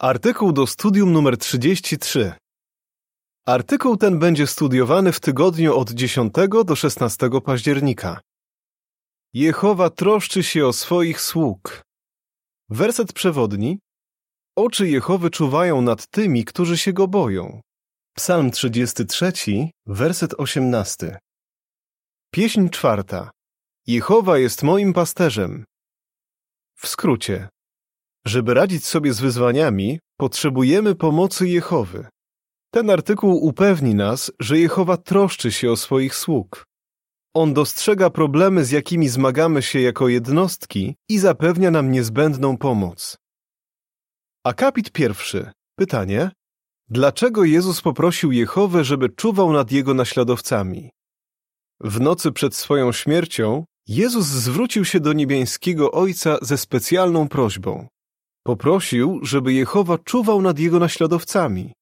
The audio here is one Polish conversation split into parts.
Artykuł do studium numer 33. Artykuł ten będzie studiowany w tygodniu od 10 do 16 października. Jehowa troszczy się o swoich sług. Werset przewodni. Oczy Jehowy czuwają nad tymi, którzy się go boją. Psalm 33, werset 18. Pieśń czwarta. Jehowa jest moim pasterzem. W skrócie. Żeby radzić sobie z wyzwaniami, potrzebujemy pomocy Jehowy. Ten artykuł upewni nas, że Jehowa troszczy się o swoich sług. On dostrzega problemy, z jakimi zmagamy się jako jednostki i zapewnia nam niezbędną pomoc. Akapit pierwszy. Pytanie. Dlaczego Jezus poprosił Jehowę, żeby czuwał nad jego naśladowcami? W nocy przed swoją śmiercią Jezus zwrócił się do niebiańskiego Ojca ze specjalną prośbą. Poprosił, żeby Jehowa czuwał nad jego naśladowcami.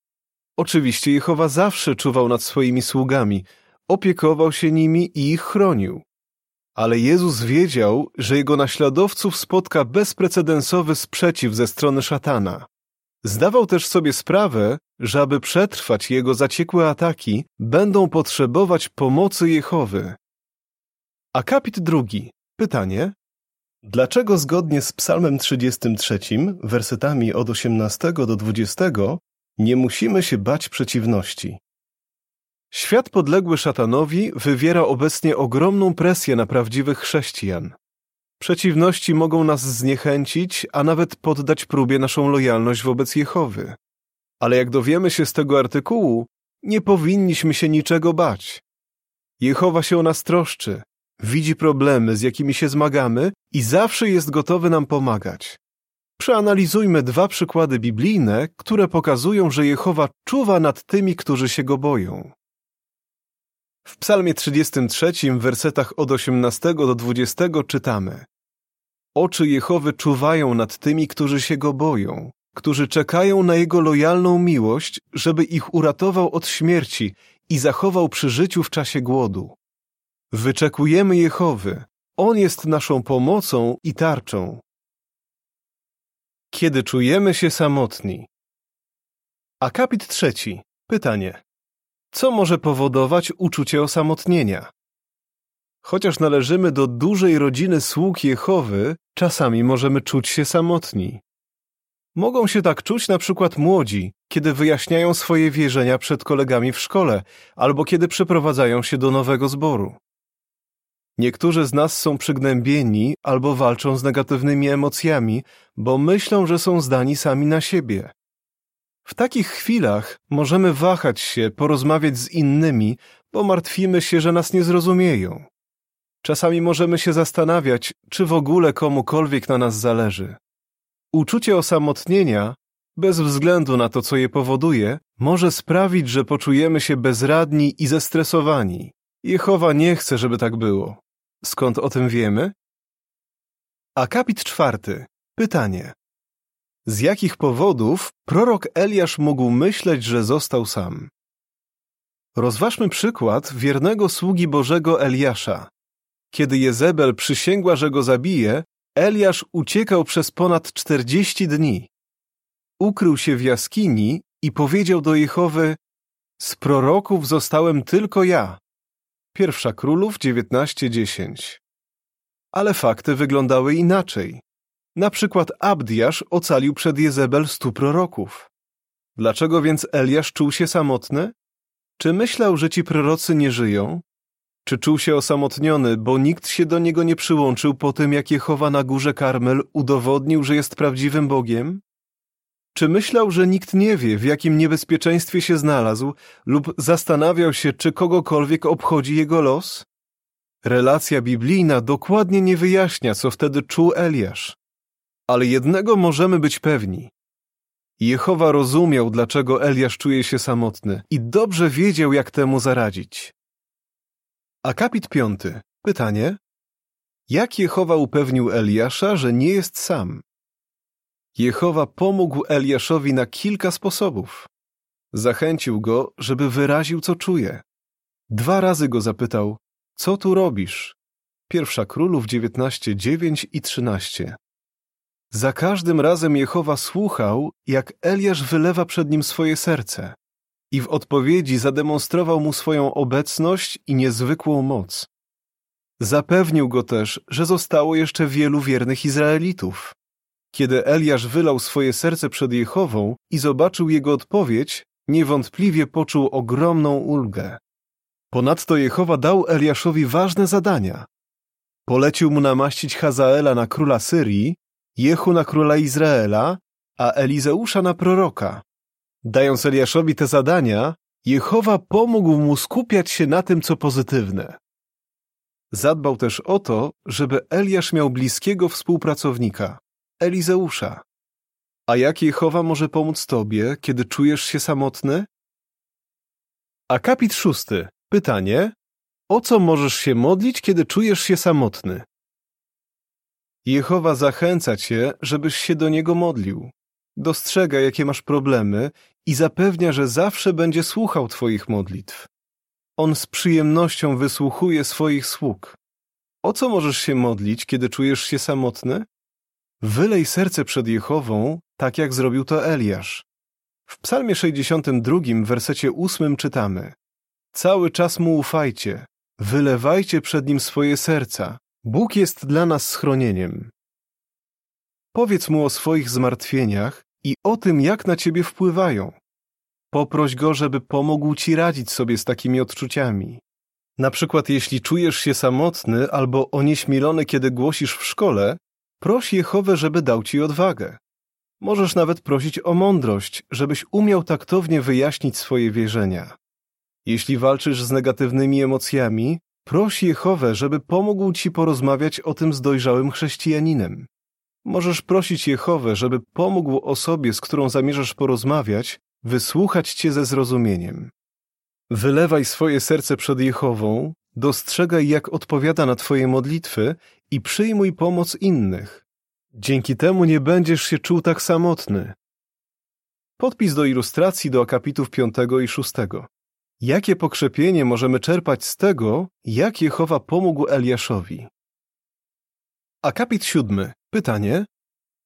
Oczywiście Jehowa zawsze czuwał nad swoimi sługami, opiekował się nimi i ich chronił. Ale Jezus wiedział, że jego naśladowców spotka bezprecedensowy sprzeciw ze strony szatana. Zdawał też sobie sprawę, że aby przetrwać jego zaciekłe ataki, będą potrzebować pomocy Jehowy. Akapit drugi. Pytanie. Dlaczego zgodnie z Psalmem 33, wersetami od 18 do 20, nie musimy się bać przeciwności? Świat podległy szatanowi wywiera obecnie ogromną presję na prawdziwych chrześcijan. Przeciwności mogą nas zniechęcić, a nawet poddać próbie naszą lojalność wobec Jehowy. Ale jak dowiemy się z tego artykułu, nie powinniśmy się niczego bać. Jehowa się o nas troszczy, widzi problemy, z jakimi się zmagamy i zawsze jest gotowy nam pomagać. Przeanalizujmy dwa przykłady biblijne, które pokazują, że Jehowa czuwa nad tymi, którzy się go boją. W Psalmie 33, w wersetach od 18 do 20 czytamy: Oczy Jehowy czuwają nad tymi, którzy się go boją, którzy czekają na jego lojalną miłość, żeby ich uratował od śmierci i zachował przy życiu w czasie głodu. Wyczekujemy Jehowy. On jest naszą pomocą i tarczą. Kiedy czujemy się samotni. Akapit trzeci. Pytanie. Co może powodować uczucie osamotnienia? Chociaż należymy do dużej rodziny sług Jehowy, czasami możemy czuć się samotni. Mogą się tak czuć na przykład młodzi, kiedy wyjaśniają swoje wierzenia przed kolegami w szkole albo kiedy przeprowadzają się do nowego zboru. Niektórzy z nas są przygnębieni albo walczą z negatywnymi emocjami, bo myślą, że są zdani sami na siebie. W takich chwilach możemy wahać się, porozmawiać z innymi, bo martwimy się, że nas nie zrozumieją. Czasami możemy się zastanawiać, czy w ogóle komukolwiek na nas zależy. Uczucie osamotnienia, bez względu na to, co je powoduje, może sprawić, że poczujemy się bezradni i zestresowani. Jehowa nie chce, żeby tak było. Skąd o tym wiemy? Akapit czwarty. Pytanie. Z jakich powodów prorok Eliasz mógł myśleć, że został sam? Rozważmy przykład wiernego sługi Bożego Eliasza. Kiedy Jezebel przysięgła, że go zabije, Eliasz uciekał przez ponad czterdzieści dni. Ukrył się w jaskini i powiedział do Jehowy: Z proroków zostałem tylko ja. Pierwsza Królów 19:10. Ale fakty wyglądały inaczej. Na przykład Abdiasz ocalił przed Jezebel stu proroków. Dlaczego więc Eliasz czuł się samotny? Czy myślał, że ci prorocy nie żyją? Czy czuł się osamotniony, bo nikt się do niego nie przyłączył po tym, jak Jehowa na górze Karmel udowodnił, że jest prawdziwym Bogiem? Czy myślał, że nikt nie wie, w jakim niebezpieczeństwie się znalazł, lub zastanawiał się, czy kogokolwiek obchodzi jego los? Relacja biblijna dokładnie nie wyjaśnia, co wtedy czuł Eliasz. Ale jednego możemy być pewni. Jehowa rozumiał, dlaczego Eliasz czuje się samotny i dobrze wiedział, jak temu zaradzić. Akapit piąty. Pytanie. Jak Jehowa upewnił Eliasza, że nie jest sam? Jehowa pomógł Eliaszowi na kilka sposobów. Zachęcił go, żeby wyraził, co czuje. Dwa razy go zapytał, co tu robisz? Pierwsza Królów 19:9 i 13. Za każdym razem Jehowa słuchał, jak Eliasz wylewa przed nim swoje serce i w odpowiedzi zademonstrował mu swoją obecność i niezwykłą moc. Zapewnił go też, że zostało jeszcze wielu wiernych Izraelitów. Kiedy Eliasz wylał swoje serce przed Jehową i zobaczył jego odpowiedź, niewątpliwie poczuł ogromną ulgę. Ponadto Jehowa dał Eliaszowi ważne zadania. Polecił mu namaścić Hazaela na króla Syrii, Jehu na króla Izraela, a Elizeusza na proroka. Dając Eliaszowi te zadania, Jehowa pomógł mu skupiać się na tym, co pozytywne. Zadbał też o to, żeby Eliasz miał bliskiego współpracownika, Elizeusza. A jak Jehowa może pomóc tobie, kiedy czujesz się samotny? Akapit szósty. Pytanie. O co możesz się modlić, kiedy czujesz się samotny? Jehowa zachęca cię, żebyś się do Niego modlił. Dostrzega, jakie masz problemy i zapewnia, że zawsze będzie słuchał twoich modlitw. On z przyjemnością wysłuchuje swoich sług. O co możesz się modlić, kiedy czujesz się samotny? Wylej serce przed Jehową, tak jak zrobił to Eliasz. W psalmie 62, w wersecie 8 czytamy Cały czas Mu ufajcie, wylewajcie przed Nim swoje serca. Bóg jest dla nas schronieniem. Powiedz Mu o swoich zmartwieniach i o tym, jak na Ciebie wpływają. Poproś Go, żeby pomógł Ci radzić sobie z takimi odczuciami. Na przykład jeśli czujesz się samotny albo onieśmielony, kiedy głosisz w szkole, proś Jehowę, żeby dał Ci odwagę. Możesz nawet prosić o mądrość, żebyś umiał taktownie wyjaśnić swoje wierzenia. Jeśli walczysz z negatywnymi emocjami, proś Jehowę, żeby pomógł Ci porozmawiać o tym z dojrzałym chrześcijaninem. Możesz prosić Jehowę, żeby pomógł osobie, z którą zamierzasz porozmawiać, wysłuchać Cię ze zrozumieniem. Wylewaj swoje serce przed Jehową, dostrzegaj, jak odpowiada na Twoje modlitwy i przyjmuj pomoc innych. Dzięki temu nie będziesz się czuł tak samotny. Podpis do ilustracji do akapitów 5 i 6. Jakie pokrzepienie możemy czerpać z tego, jak Jehowa pomógł Eliaszowi? Akapit 7. Pytanie.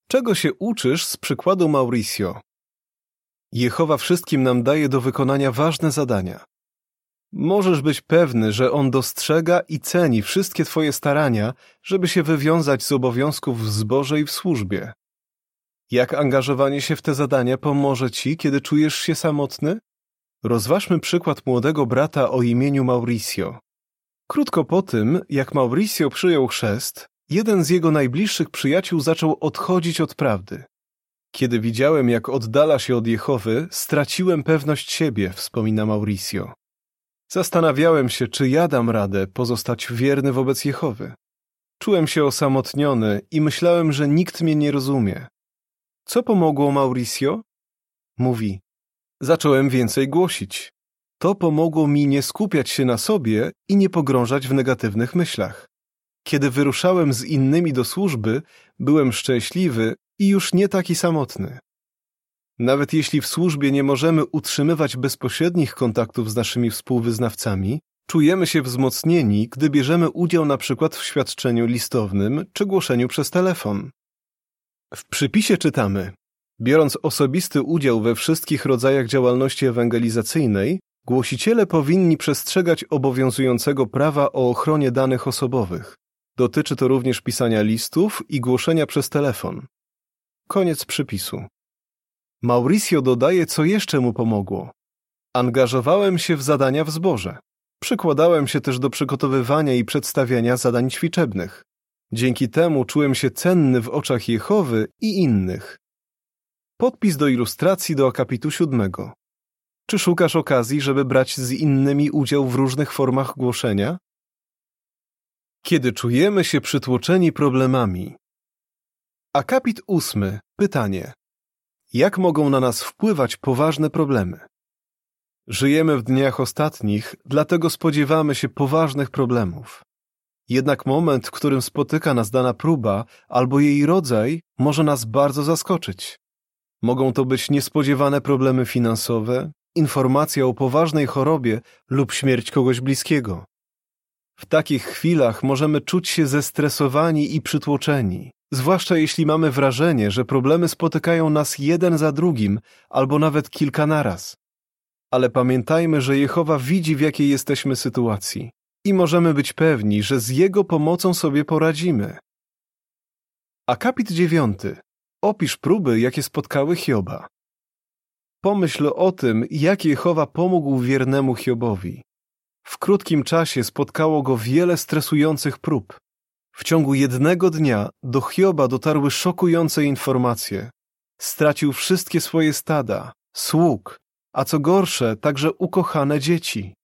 Czego się uczysz z przykładu Mauricio? Jehowa wszystkim nam daje do wykonania ważne zadania. Możesz być pewny, że On dostrzega i ceni wszystkie Twoje starania, żeby się wywiązać z obowiązków w zborze i w służbie. Jak angażowanie się w te zadania pomoże Ci, kiedy czujesz się samotny? Rozważmy przykład młodego brata o imieniu Mauricio. Krótko po tym, jak Mauricio przyjął chrzest, jeden z jego najbliższych przyjaciół zaczął odchodzić od prawdy. Kiedy widziałem, jak oddala się od Jehowy, straciłem pewność siebie, wspomina Mauricio. Zastanawiałem się, czy ja dam radę pozostać wierny wobec Jehowy. Czułem się osamotniony i myślałem, że nikt mnie nie rozumie. Co pomogło Mauricio? Mówi, zacząłem więcej głosić. To pomogło mi nie skupiać się na sobie i nie pogrążać w negatywnych myślach. Kiedy wyruszałem z innymi do służby, byłem szczęśliwy i już nie taki samotny. Nawet jeśli w służbie nie możemy utrzymywać bezpośrednich kontaktów z naszymi współwyznawcami, czujemy się wzmocnieni, gdy bierzemy udział na przykład w świadczeniu listownym czy głoszeniu przez telefon. W przypisie czytamy Biorąc osobisty udział we wszystkich rodzajach działalności ewangelizacyjnej, głosiciele powinni przestrzegać obowiązującego prawa o ochronie danych osobowych. Dotyczy to również pisania listów i głoszenia przez telefon. Koniec przypisu. Mauricio dodaje, co jeszcze mu pomogło. Angażowałem się w zadania w zborze. Przykładałem się też do przygotowywania i przedstawiania zadań ćwiczebnych. Dzięki temu czułem się cenny w oczach Jehowy i innych. Podpis do ilustracji do akapitu siódmego. Czy szukasz okazji, żeby brać z innymi udział w różnych formach głoszenia? Kiedy czujemy się przytłoczeni problemami. Akapit ósmy. Pytanie. Jak mogą na nas wpływać poważne problemy? Żyjemy w dniach ostatnich, dlatego spodziewamy się poważnych problemów. Jednak moment, w którym spotyka nas dana próba albo jej rodzaj, może nas bardzo zaskoczyć. Mogą to być niespodziewane problemy finansowe, informacja o poważnej chorobie lub śmierć kogoś bliskiego. W takich chwilach możemy czuć się zestresowani i przytłoczeni, zwłaszcza jeśli mamy wrażenie, że problemy spotykają nas jeden za drugim albo nawet kilka naraz. Ale pamiętajmy, że Jehowa widzi, w jakiej jesteśmy sytuacji i możemy być pewni, że z Jego pomocą sobie poradzimy. Akapit dziewiąty. Opisz próby, jakie spotkały Hioba. Pomyśl o tym, jak Jehowa pomógł wiernemu Hiobowi. W krótkim czasie spotkało go wiele stresujących prób. W ciągu jednego dnia do Hioba dotarły szokujące informacje. Stracił wszystkie swoje stada, sług, a co gorsze, także ukochane dzieci.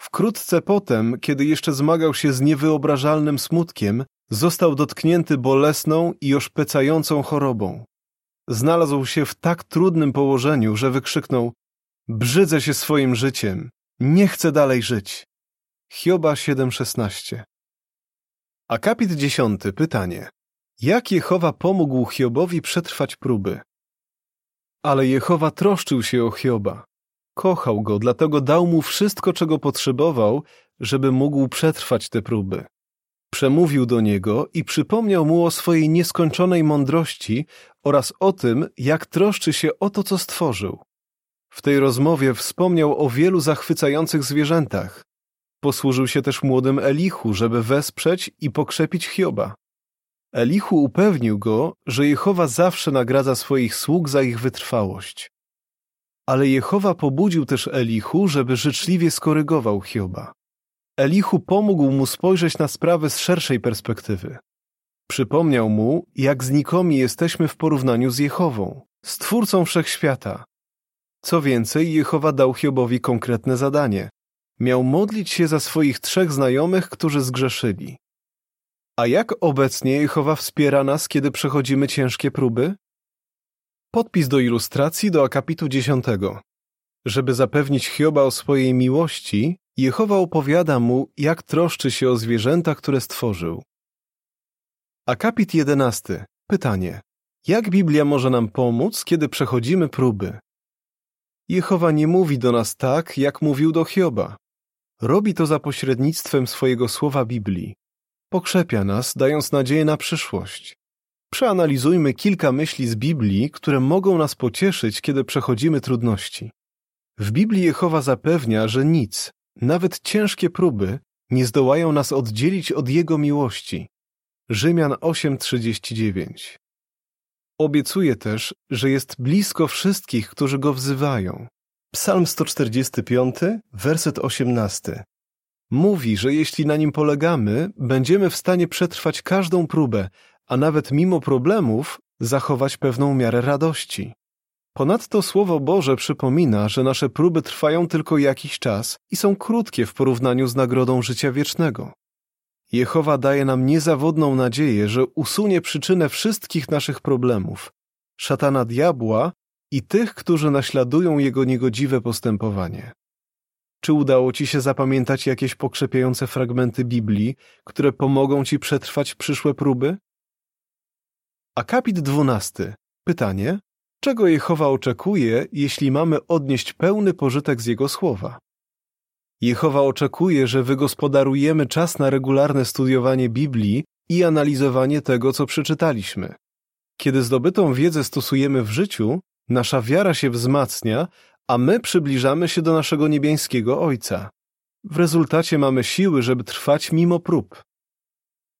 Wkrótce potem, kiedy jeszcze zmagał się z niewyobrażalnym smutkiem, został dotknięty bolesną i oszpecającą chorobą. Znalazł się w tak trudnym położeniu, że wykrzyknął: Brzydzę się swoim życiem, nie chcę dalej żyć. Hioba 7:16. Akapit 10. Pytanie. Jak Jehowa pomógł Hiobowi przetrwać próby? Ale Jehowa troszczył się o Hioba. Kochał go, dlatego dał mu wszystko, czego potrzebował, żeby mógł przetrwać te próby. Przemówił do niego i przypomniał mu o swojej nieskończonej mądrości oraz o tym, jak troszczy się o to, co stworzył. W tej rozmowie wspomniał o wielu zachwycających zwierzętach. Posłużył się też młodym Elichu, żeby wesprzeć i pokrzepić Hioba. Elichu upewnił go, że Jehowa zawsze nagradza swoich sług za ich wytrwałość. Ale Jehowa pobudził też Elichu, żeby życzliwie skorygował Hioba. Elichu pomógł mu spojrzeć na sprawę z szerszej perspektywy. Przypomniał mu, jak znikomi jesteśmy w porównaniu z Jehową, Stwórcą Wszechświata. Co więcej, Jehowa dał Hiobowi konkretne zadanie. Miał modlić się za swoich trzech znajomych, którzy zgrzeszyli. A jak obecnie Jehowa wspiera nas, kiedy przechodzimy ciężkie próby? Podpis do ilustracji do akapitu dziesiątego. Żeby zapewnić Hioba o swojej miłości, Jehowa opowiada mu, jak troszczy się o zwierzęta, które stworzył. Akapit jedenasty. Pytanie. Jak Biblia może nam pomóc, kiedy przechodzimy próby? Jehowa nie mówi do nas tak, jak mówił do Hioba. Robi to za pośrednictwem swojego słowa Biblii. Pokrzepia nas, dając nadzieję na przyszłość. Przeanalizujmy kilka myśli z Biblii, które mogą nas pocieszyć, kiedy przechodzimy trudności. W Biblii Jehowa zapewnia, że nic, nawet ciężkie próby, nie zdołają nas oddzielić od Jego miłości. Rzymian 8:39. Obiecuje też, że jest blisko wszystkich, którzy Go wzywają. Psalm 145, werset 18. Mówi, że jeśli na nim polegamy, będziemy w stanie przetrwać każdą próbę, a nawet mimo problemów zachować pewną miarę radości. Ponadto Słowo Boże przypomina, że nasze próby trwają tylko jakiś czas i są krótkie w porównaniu z nagrodą życia wiecznego. Jehowa daje nam niezawodną nadzieję, że usunie przyczynę wszystkich naszych problemów, szatana diabła i tych, którzy naśladują jego niegodziwe postępowanie. Czy udało ci się zapamiętać jakieś pokrzepiające fragmenty Biblii, które pomogą ci przetrwać przyszłe próby? Akapit 12. Pytanie: Czego Jehowa oczekuje, jeśli mamy odnieść pełny pożytek z Jego słowa? Jehowa oczekuje, że wygospodarujemy czas na regularne studiowanie Biblii i analizowanie tego, co przeczytaliśmy. Kiedy zdobytą wiedzę stosujemy w życiu, nasza wiara się wzmacnia, a my przybliżamy się do naszego niebiańskiego Ojca. W rezultacie mamy siły, żeby trwać mimo prób.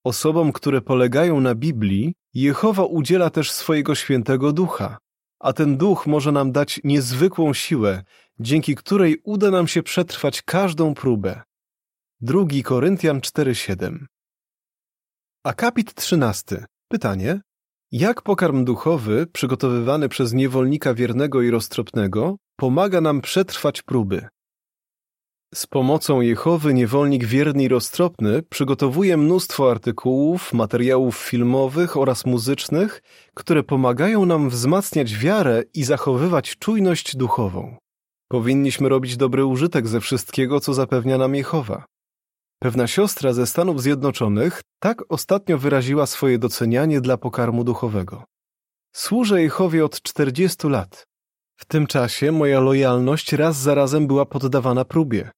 Osobom, które polegają na Biblii, Jehowa udziela też swojego świętego ducha, a ten duch może nam dać niezwykłą siłę, dzięki której uda nam się przetrwać każdą próbę. Drugi Koryntian 4:7. Akapit 13. Pytanie: Jak pokarm duchowy, przygotowywany przez niewolnika wiernego i roztropnego, pomaga nam przetrwać próby? Z pomocą Jehowy niewolnik wierny i roztropny przygotowuje mnóstwo artykułów, materiałów filmowych oraz muzycznych, które pomagają nam wzmacniać wiarę i zachowywać czujność duchową. Powinniśmy robić dobry użytek ze wszystkiego, co zapewnia nam Jehowa. Pewna siostra ze Stanów Zjednoczonych tak ostatnio wyraziła swoje docenianie dla pokarmu duchowego. Służę Jehowie od 40 lat. W tym czasie moja lojalność raz za razem była poddawana próbie.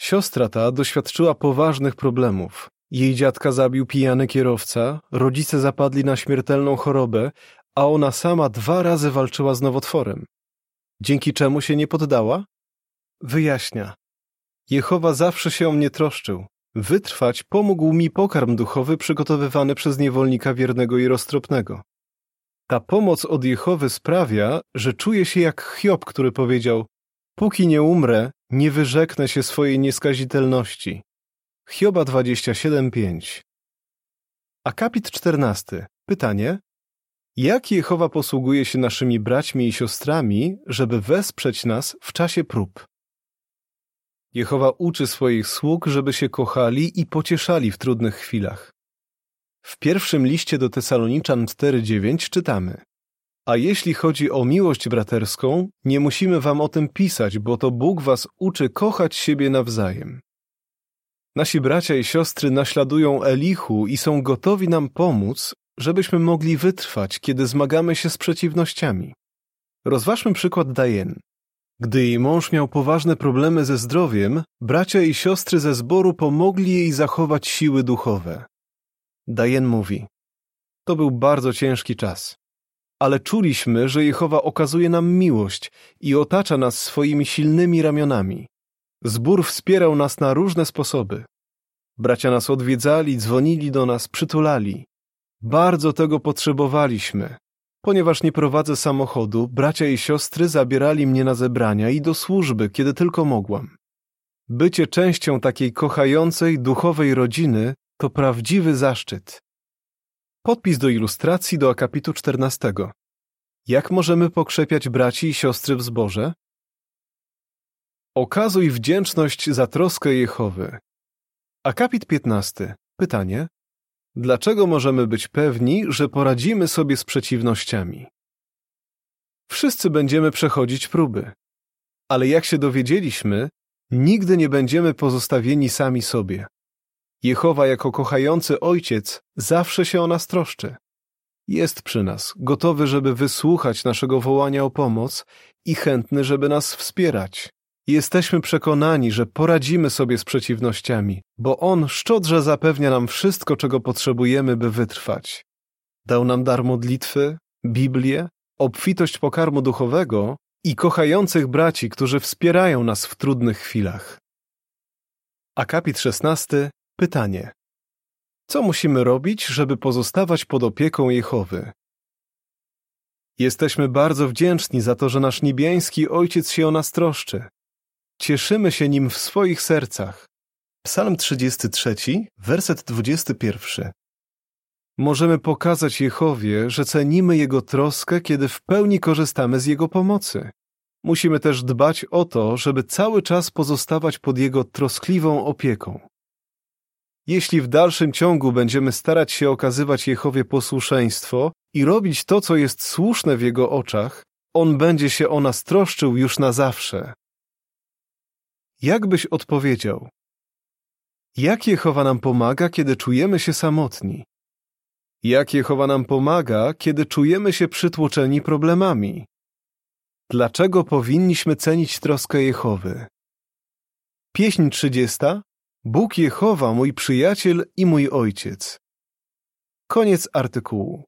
Siostra ta doświadczyła poważnych problemów. Jej dziadka zabił pijany kierowca, rodzice zapadli na śmiertelną chorobę, a ona sama dwa razy walczyła z nowotworem. Dzięki czemu się nie poddała? Wyjaśnia. Jehowa zawsze się o mnie troszczył. Wytrwać pomógł mi pokarm duchowy przygotowywany przez niewolnika wiernego i roztropnego. Ta pomoc od Jehowy sprawia, że czuję się jak Hiob, który powiedział Póki nie umrę, nie wyrzeknę się swojej nieskazitelności. Hioba 27:5 Akapit 14. Pytanie Jak Jehowa posługuje się naszymi braćmi i siostrami, żeby wesprzeć nas w czasie prób? Jehowa uczy swoich sług, żeby się kochali i pocieszali w trudnych chwilach. W pierwszym liście do Tesaloniczan 4:9 czytamy: A jeśli chodzi o miłość braterską, nie musimy wam o tym pisać, bo to Bóg was uczy kochać siebie nawzajem. Nasi bracia i siostry naśladują Elichu i są gotowi nam pomóc, żebyśmy mogli wytrwać, kiedy zmagamy się z przeciwnościami. Rozważmy przykład Dajen. Gdy jej mąż miał poważne problemy ze zdrowiem, bracia i siostry ze zboru pomogli jej zachować siły duchowe. Dajen mówi: To był bardzo ciężki czas, ale czuliśmy, że Jehowa okazuje nam miłość i otacza nas swoimi silnymi ramionami. Zbór wspierał nas na różne sposoby. Bracia nas odwiedzali, dzwonili do nas, przytulali. Bardzo tego potrzebowaliśmy. Ponieważ nie prowadzę samochodu, bracia i siostry zabierali mnie na zebrania i do służby, kiedy tylko mogłam. Bycie częścią takiej kochającej, duchowej rodziny to prawdziwy zaszczyt. Podpis do ilustracji do akapitu 14. Jak możemy pokrzepiać braci i siostry w zborze? Okazuj wdzięczność za troskę Jehowy. Akapit 15. Pytanie. Dlaczego możemy być pewni, że poradzimy sobie z przeciwnościami? Wszyscy będziemy przechodzić próby. Ale jak się dowiedzieliśmy, nigdy nie będziemy pozostawieni sami sobie. Jehowa jako kochający ojciec zawsze się o nas troszczy. Jest przy nas, gotowy, żeby wysłuchać naszego wołania o pomoc i chętny, żeby nas wspierać. Jesteśmy przekonani, że poradzimy sobie z przeciwnościami, bo On szczodrze zapewnia nam wszystko, czego potrzebujemy, by wytrwać. Dał nam dar modlitwy, Biblię, obfitość pokarmu duchowego i kochających braci, którzy wspierają nas w trudnych chwilach. Akapit 16. Pytanie. Co musimy robić, żeby pozostawać pod opieką Jehowy? Jesteśmy bardzo wdzięczni za to, że nasz niebiański Ojciec się o nas troszczy. Cieszymy się nim w swoich sercach. Psalm 33, werset 21. Możemy pokazać Jehowie, że cenimy Jego troskę, kiedy w pełni korzystamy z Jego pomocy. Musimy też dbać o to, żeby cały czas pozostawać pod Jego troskliwą opieką. Jeśli w dalszym ciągu będziemy starać się okazywać Jehowie posłuszeństwo i robić to, co jest słuszne w Jego oczach, On będzie się o nas troszczył już na zawsze. Jak byś odpowiedział? Jak Jehowa nam pomaga, kiedy czujemy się samotni? Jak Jehowa nam pomaga, kiedy czujemy się przytłoczeni problemami? Dlaczego powinniśmy cenić troskę Jehowy? Pieśń 30. Bóg Jehowa, mój przyjaciel i mój ojciec. Koniec artykułu.